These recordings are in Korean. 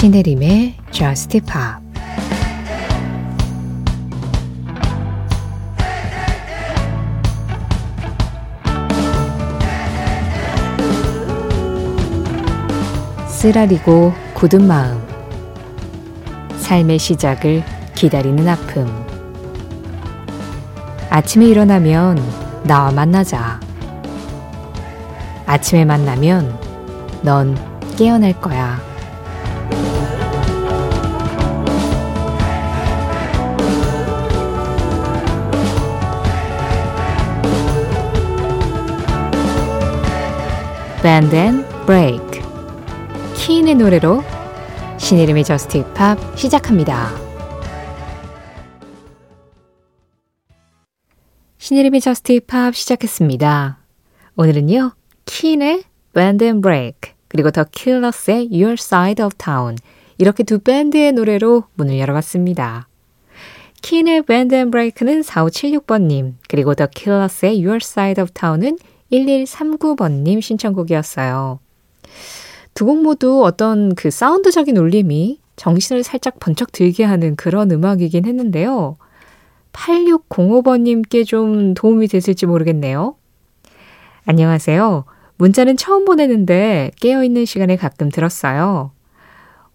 신혜림의 Just Pop. 쓰라리고 굳은 마음. 삶의 시작을 기다리는 아픔. 아침에 일어나면 나와 만나자. 아침에 만나면 넌 깨어날 거야. Band and Break 키인의 노래로 신이름의 저스트 힙합 시작합니다. 신혜림의 JUST POP 시작했습니다. 오늘은요. Keane의 Bend and Break 그리고 The Killers의 Your Side of Town 이렇게 두 밴드의 노래로 문을 열어봤습니다. 키인의 and Break는 4576번님 그리고 The Killers의 Your Side of Town은 1139번님 신청곡이었어요. 두 곡 모두 어떤 그 사운드적인 울림이 정신을 살짝 번쩍 들게 하는 그런 음악이긴 했는데요. 8605번님께 좀 도움이 됐을지 모르겠네요. 안녕하세요. 문자는 처음 보내는데 깨어있는 시간에 가끔 들었어요.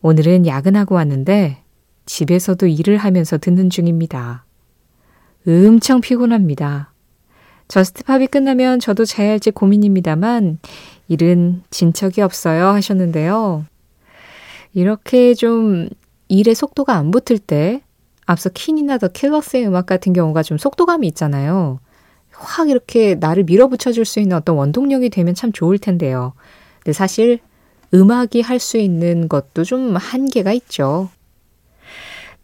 오늘은 야근하고 왔는데 집에서도 일을 하면서 듣는 중입니다. 엄청 피곤합니다. JUST POP이 끝나면 저도 자야 할지 고민입니다만 일은 진척이 없어요 하셨는데요. 이렇게 좀 일의 속도가 안 붙을 때 앞서 킨이나 더 킬러스의 음악 같은 경우가 좀 속도감이 있잖아요. 확 이렇게 나를 밀어붙여 줄 수 있는 어떤 원동력이 되면 참 좋을 텐데요. 근데 사실 음악이 할 수 있는 것도 좀 한계가 있죠.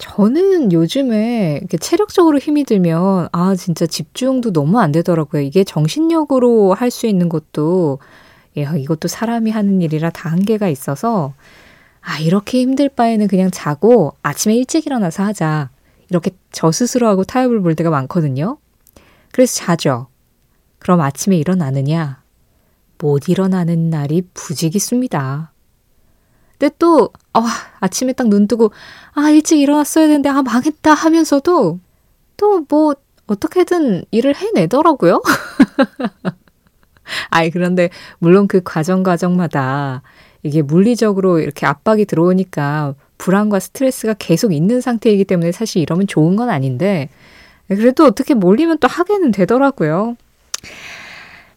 저는 요즘에 이렇게 체력적으로 힘이 들면 아 진짜 집중도 너무 안 되더라고요. 이게 정신력으로 할 수 있는 것도 야, 이것도 사람이 하는 일이라 다 한계가 있어서 아 이렇게 힘들 바에는 그냥 자고 아침에 일찍 일어나서 하자. 이렇게 저 스스로하고 타협을 볼 때가 많거든요. 그래서 자죠. 그럼 아침에 일어나느냐? 못 일어나는 날이 부지기수입니다. 근데 또 아, 아침에 딱 눈 뜨고 아 일찍 일어났어야 되는데 아 망했다 하면서도 또 뭐 어떻게든 일을 해내더라고요. 아이 그런데 물론 그 과정 과정마다 이게 물리적으로 이렇게 압박이 들어오니까 불안과 스트레스가 계속 있는 상태이기 때문에 사실 이러면 좋은 건 아닌데 그래도 어떻게 몰리면 또 하게는 되더라고요.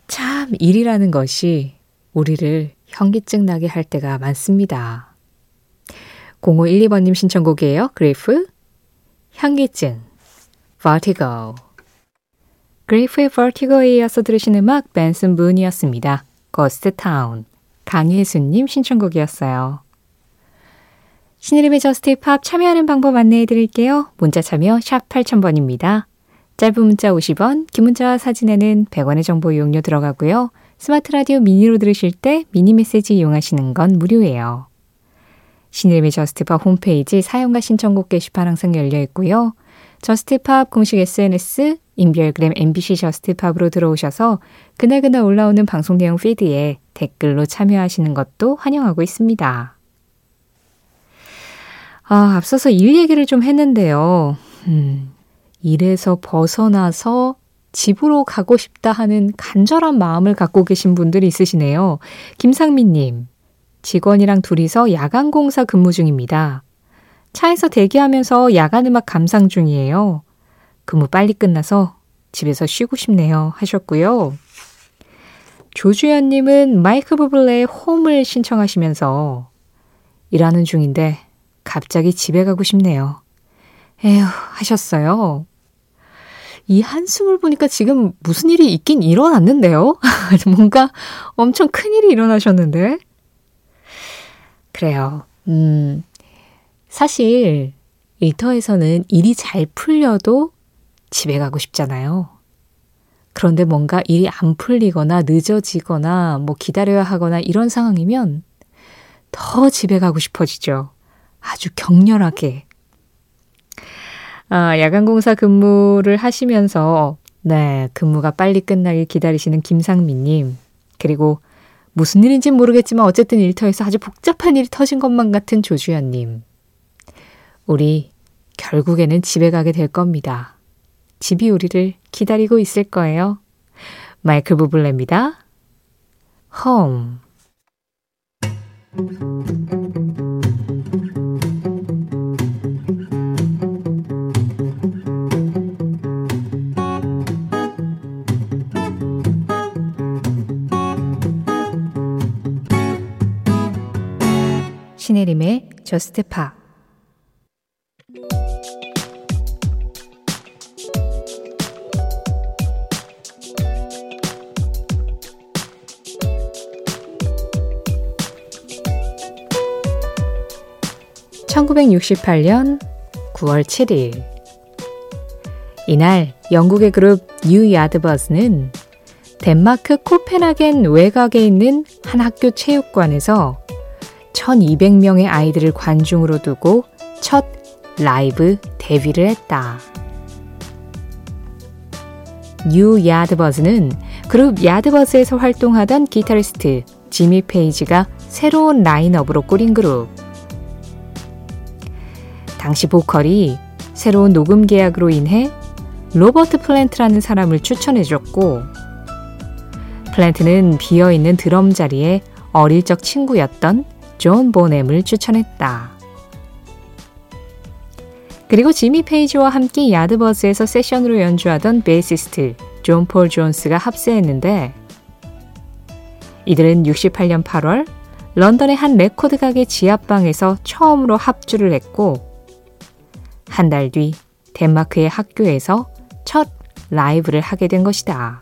참 일이라는 것이 우리를 현기증 나게 할 때가 많습니다. 0512번님 신청곡이에요. Griff, 현기증, Vertigo. Griff의 Vertigo에 이어서 들으신 음악 Benson Boone이었습니다. Ghost Town. 강예수님 신청곡이었어요. 신혜림의 JUST POP 참여하는 방법 안내해 드릴게요. 문자 참여 샵 8000번입니다. 짧은 문자 50원, 긴 문자와 사진에는 100원의 정보 이용료 들어가고요. 스마트 라디오 미니로 들으실 때 미니 메시지 이용하시는 건 무료예요. 신혜림의 JUST POP 홈페이지 사연과 신청곡 게시판 항상 열려 있고요. JUST POP 공식 SNS, 인별그램 MBC JUST POP으로 들어오셔서 그날그날 올라오는 방송 내용 feed에 댓글로 참여하시는 것도 환영하고 있습니다. 아, 앞서서 일 얘기를 좀 했는데요. 음, 일에서 벗어나서 집으로 가고 싶다 하는 간절한 마음을 갖고 계신 분들이 있으시네요. 김상민님, 직원이랑 둘이서 야간 공사 근무 중입니다. 차에서 대기하면서 야간 음악 감상 중이에요. 근무 빨리 끝나서 집에서 쉬고 싶네요. 하셨고요. 조주연님은 마이크 부블레의 홈을 신청하시면서 일하는 중인데 갑자기 집에 가고 싶네요. 에휴, 하셨어요. 이 한숨을 보니까 지금 무슨 일이 있긴 일어났는데요? 뭔가 엄청 큰 일이 일어나셨는데? 그래요. 음, 사실 일터에서는 일이 잘 풀려도 집에 가고 싶잖아요. 그런데 뭔가 일이 안 풀리거나 늦어지거나 뭐 기다려야 하거나 이런 상황이면 더 집에 가고 싶어지죠. 아주 격렬하게. 아, 야간공사 근무를 하시면서, 네, 근무가 빨리 끝나길 기다리시는 김상민님, 그리고 무슨 일인지 모르겠지만 어쨌든 일터에서 아주 복잡한 일이 터진 것만 같은 조주연님. 우리 결국에는 집에 가게 될 겁니다. 집이 우리를 기다리고 있을 거예요. 마이클 부블레입니다. Home. 신혜림의 JUST POP (1968년 9월 7일) 이날 영국의 그룹 New Yardbirds는 덴마크 코펜하겐 외곽에 있는 한 학교 체육관에서 1200명의 아이들을 관중으로 두고 첫 라이브 데뷔를 했다. 뉴 야드버즈는 그룹 야드버즈에서 활동하던 기타리스트 지미 페이지가 새로운 라인업으로 꾸린 그룹. 당시 보컬이 새로운 녹음 계약으로 인해 로버트 플랜트라는 사람을 추천해줬고, 플랜트는 비어있는 드럼 자리에 어릴 적 친구였던 존 보넴을 추천했다. 그리고 지미 페이지와 함께 야드버즈에서 세션으로 연주하던 베이시스트 존 폴 존스가 합세했는데 이들은 68년 8월 런던의 한 레코드 가게 지하방에서 처음으로 합주를 했고 한 달 뒤 덴마크의 학교에서 첫 라이브를 하게 된 것이다.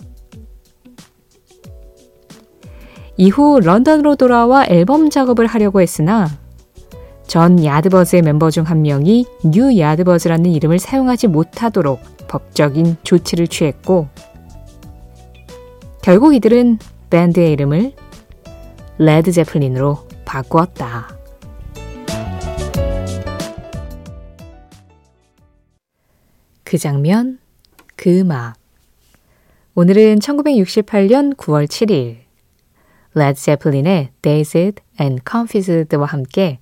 이후 런던으로 돌아와 앨범 작업을 하려고 했으나 전 야드버즈의 멤버 중 한 명이 뉴 야드버즈라는 이름을 사용하지 못하도록 법적인 조치를 취했고 결국 이들은 밴드의 이름을 레드 제플린으로 바꾸었다. 그 장면, 그 음악. 오늘은 1968년 9월 7일 레드 제플린의 Dazed and Confused와 함께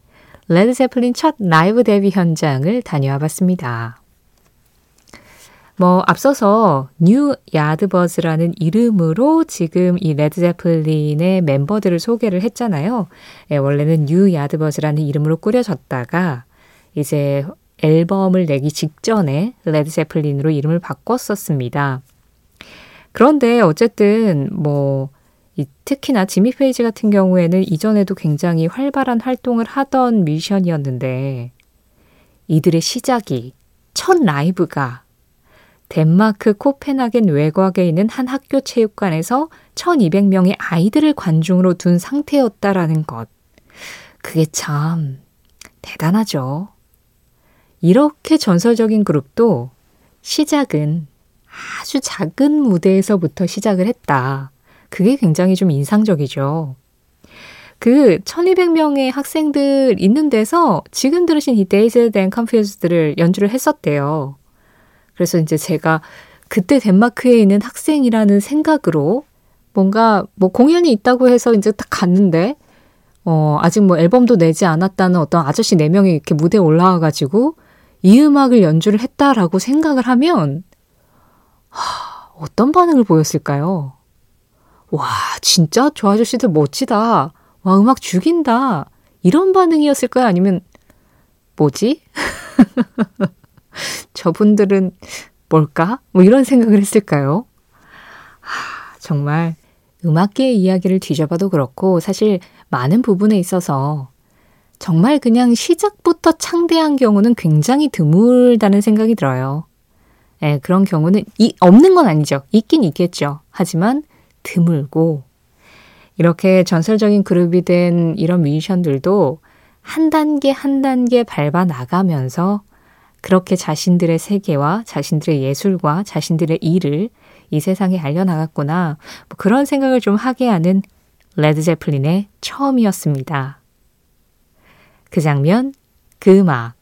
레드 제플린 첫 라이브 데뷔 현장을 다녀와 봤습니다. 뭐 앞서서 뉴 야드버즈라는 이름으로 지금 이 레드 제플린의 멤버들을 소개를 했잖아요. 예, 원래는 뉴 야드버즈라는 이름으로 꾸려졌다가 이제 앨범을 내기 직전에 레드 제플린으로 이름을 바꿨었습니다. 그런데 어쨌든 뭐 특히나 지미 페이지 같은 경우에는 이전에도 굉장히 활발한 활동을 하던 뮤지션이었는데 이들의 시작이 첫 라이브가 덴마크 코펜하겐 외곽에 있는 한 학교 체육관에서 1200명의 아이들을 관중으로 둔 상태였다라는 것. 그게 참 대단하죠. 이렇게 전설적인 그룹도 시작은 아주 작은 무대에서부터 시작을 했다. 그게 굉장히 좀 인상적이죠. 그 1200명의 학생들 있는 데서 지금 들으신 이 Dazed and Confused를 연주를 했었대요. 그래서 이제 제가 그때 덴마크에 있는 학생이라는 생각으로 뭔가 뭐 공연이 있다고 해서 이제 딱 갔는데 어, 아직 뭐 앨범도 내지 않았다는 어떤 아저씨 4명이 이렇게 무대에 올라와가지고 이 음악을 연주를 했다라고 생각을 하면, 하, 어떤 반응을 보였을까요? 와, 진짜 저 아저씨들 멋지다. 와, 음악 죽인다. 이런 반응이었을까요? 아니면, 뭐지? 저분들은 뭘까? 뭐 이런 생각을 했을까요? 하, 정말 음악계의 이야기를 뒤져봐도 그렇고 사실 많은 부분에 있어서 정말 그냥 시작부터 창대한 경우는 굉장히 드물다는 생각이 들어요. 예, 그런 경우는 이, 없는 건 아니죠. 있긴 있겠죠. 하지만 드물고 이렇게 전설적인 그룹이 된 이런 뮤지션들도 한 단계 한 단계 밟아 나가면서 그렇게 자신들의 세계와 자신들의 예술과 자신들의 일을 이 세상에 알려나갔구나. 뭐 그런 생각을 좀 하게 하는 레드 제플린의 처음이었습니다. 그 장면, 그 음악.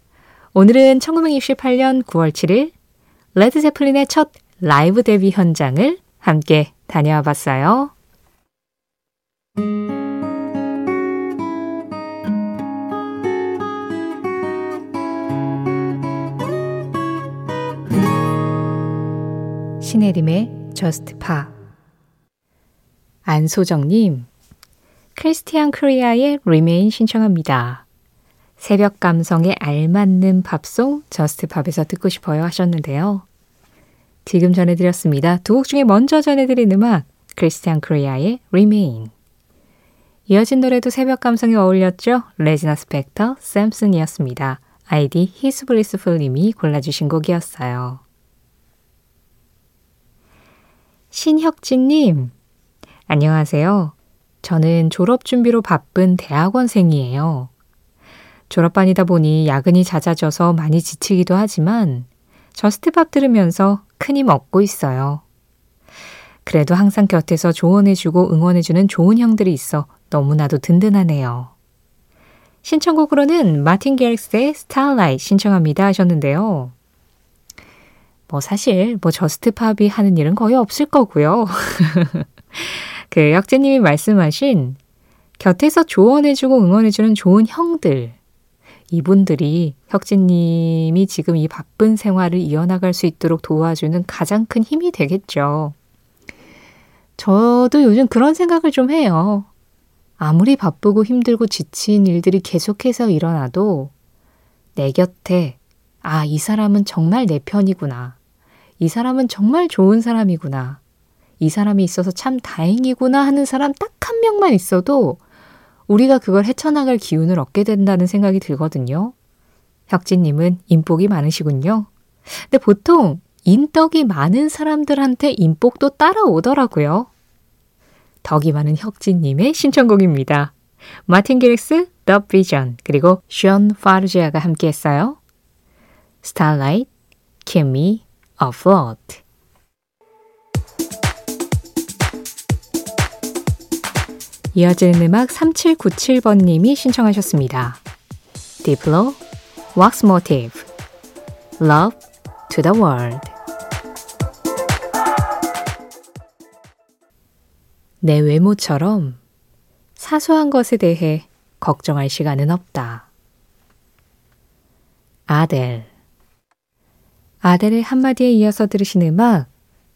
오늘은 1968년 9월 7일 레드 제플린의 첫 라이브 데뷔 현장을 함께 다녀와 봤어요. 신혜림의 Just Pop 안소정님, 크리스티안 쿠리아의 Remain 신청합니다. 새벽 감성에 알맞는 팝송 Just Pop에서 듣고 싶어요 하셨는데요. 지금 전해드렸습니다. 두 곡 중에 먼저 전해드린 음악 크리스티안 쿠리아의 Remain 이어진 노래도 새벽 감성에 어울렸죠? 레지나 스펙터, Samson이었습니다. 아이디 히스블리스풀님이 골라주신 곡이었어요. 신혁진님, 안녕하세요. 저는 졸업 준비로 바쁜 대학원생이에요. 졸업반이다 보니 야근이 잦아져서 많이 지치기도 하지만 Just Pop 들으면서 큰힘 얻고 있어요. 그래도 항상 곁에서 조언해주고 응원해주는 좋은 형들이 있어 너무나도 든든하네요. 신청곡으로는 마틴 개릭스의 Starlight 신청합니다 하셨는데요. 뭐 사실 뭐 Just Pop이 하는 일은 거의 없을 거고요. 그 혁진님이 말씀하신 곁에서 조언해주고 응원해주는 좋은 형들 이분들이 혁진님이 지금 이 바쁜 생활을 이어나갈 수 있도록 도와주는 가장 큰 힘이 되겠죠. 저도 요즘 그런 생각을 좀 해요. 아무리 바쁘고 힘들고 지친 일들이 계속해서 일어나도 내 곁에, 아, 이 사람은 정말 내 편이구나. 이 사람은 정말 좋은 사람이구나. 이 사람이 있어서 참 다행이구나 하는 사람 딱 한 명만 있어도 우리가 그걸 헤쳐나갈 기운을 얻게 된다는 생각이 들거든요. 혁진님은 인복이 많으시군요. 근데 보통 인덕이 많은 사람들한테 인복도 따라오더라고요. 덕이 많은 혁진님의 신청곡입니다. 마틴 게릭스, The Vision, 그리고 션 파르지아가 함께했어요. Starlight, Keep Me Afloat. 이어지는 음악 3797번님이 신청하셨습니다. Diplo, Wax Motive, Love to the World. 내 외모처럼 사소한 것에 대해 걱정할 시간은 없다. 아델. 아델의 한마디에 이어서 들으신 음악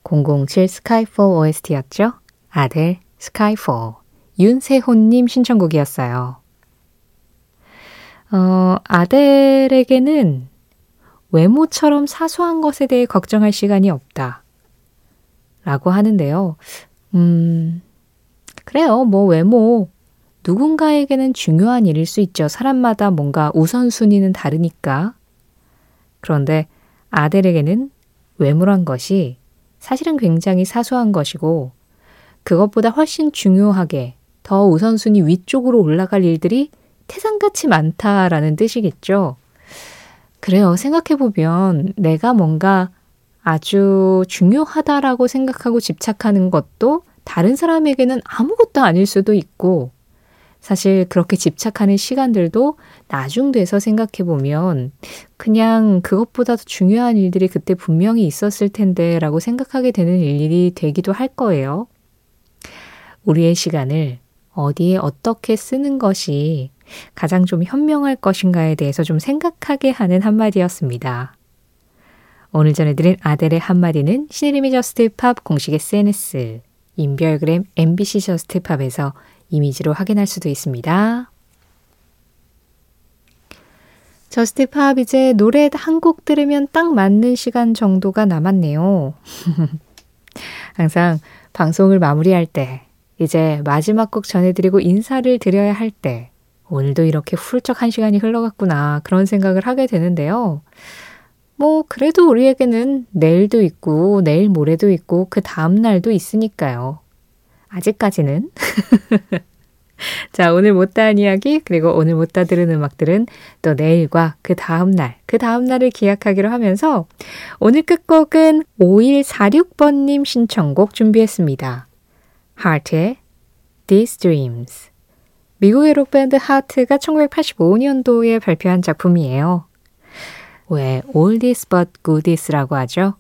007 스카이포 OST였죠? 아델 스카이포. 윤세호님 신청곡이었어요. 어, 아델에게는 외모처럼 사소한 것에 대해 걱정할 시간이 없다. 라고 하는데요. 음, 그래요. 뭐 외모. 누군가에게는 중요한 일일 수 있죠. 사람마다 뭔가 우선순위는 다르니까. 그런데 아델에게는 외모란 것이 사실은 굉장히 사소한 것이고, 그것보다 훨씬 중요하게 더 우선순위 위쪽으로 올라갈 일들이 태산같이 많다라는 뜻이겠죠. 그래요. 생각해보면 내가 뭔가 아주 중요하다라고 생각하고 집착하는 것도 다른 사람에게는 아무것도 아닐 수도 있고, 사실 그렇게 집착하는 시간들도 나중 돼서 생각해보면 그냥 그것보다 더 중요한 일들이 그때 분명히 있었을 텐데 라고 생각하게 되는 일이 되기도 할 거예요. 우리의 시간을 어디에 어떻게 쓰는 것이 가장 좀 현명할 것인가에 대해서 좀 생각하게 하는 한마디였습니다. 오늘 전해드린 아델의 한마디는 신혜림의 Just Pop 공식 SNS, 인별그램 MBC Just Pop에서 이미지로 확인할 수도 있습니다. Just Pop 이제 노래 한 곡 들으면 딱 맞는 시간 정도가 남았네요. 항상 방송을 마무리할 때 이제 마지막 곡 전해드리고 인사를 드려야 할 때, 오늘도 이렇게 훌쩍 한 시간이 흘러갔구나, 그런 생각을 하게 되는데요. 뭐, 그래도 우리에게는 내일도 있고, 내일 모레도 있고, 그 다음날도 있으니까요. 아직까지는. 자, 오늘 못다한 이야기, 그리고 오늘 못다 들은 음악들은 또 내일과 그 다음날, 그 다음날을 기약하기로 하면서 오늘 끝곡은 5146번님 신청곡 준비했습니다. 하트의 These Dreams. 미국의 록밴드 하트가 1985년도에 발표한 작품이에요. 왜 Oldies but Goodies라고 하죠?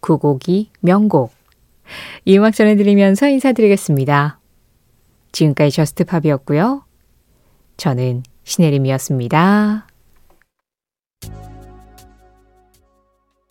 구곡이 명곡. 이 음악 전해드리면서 인사드리겠습니다. 지금까지 저스트팝이었고요. 저는 신혜림이었습니다.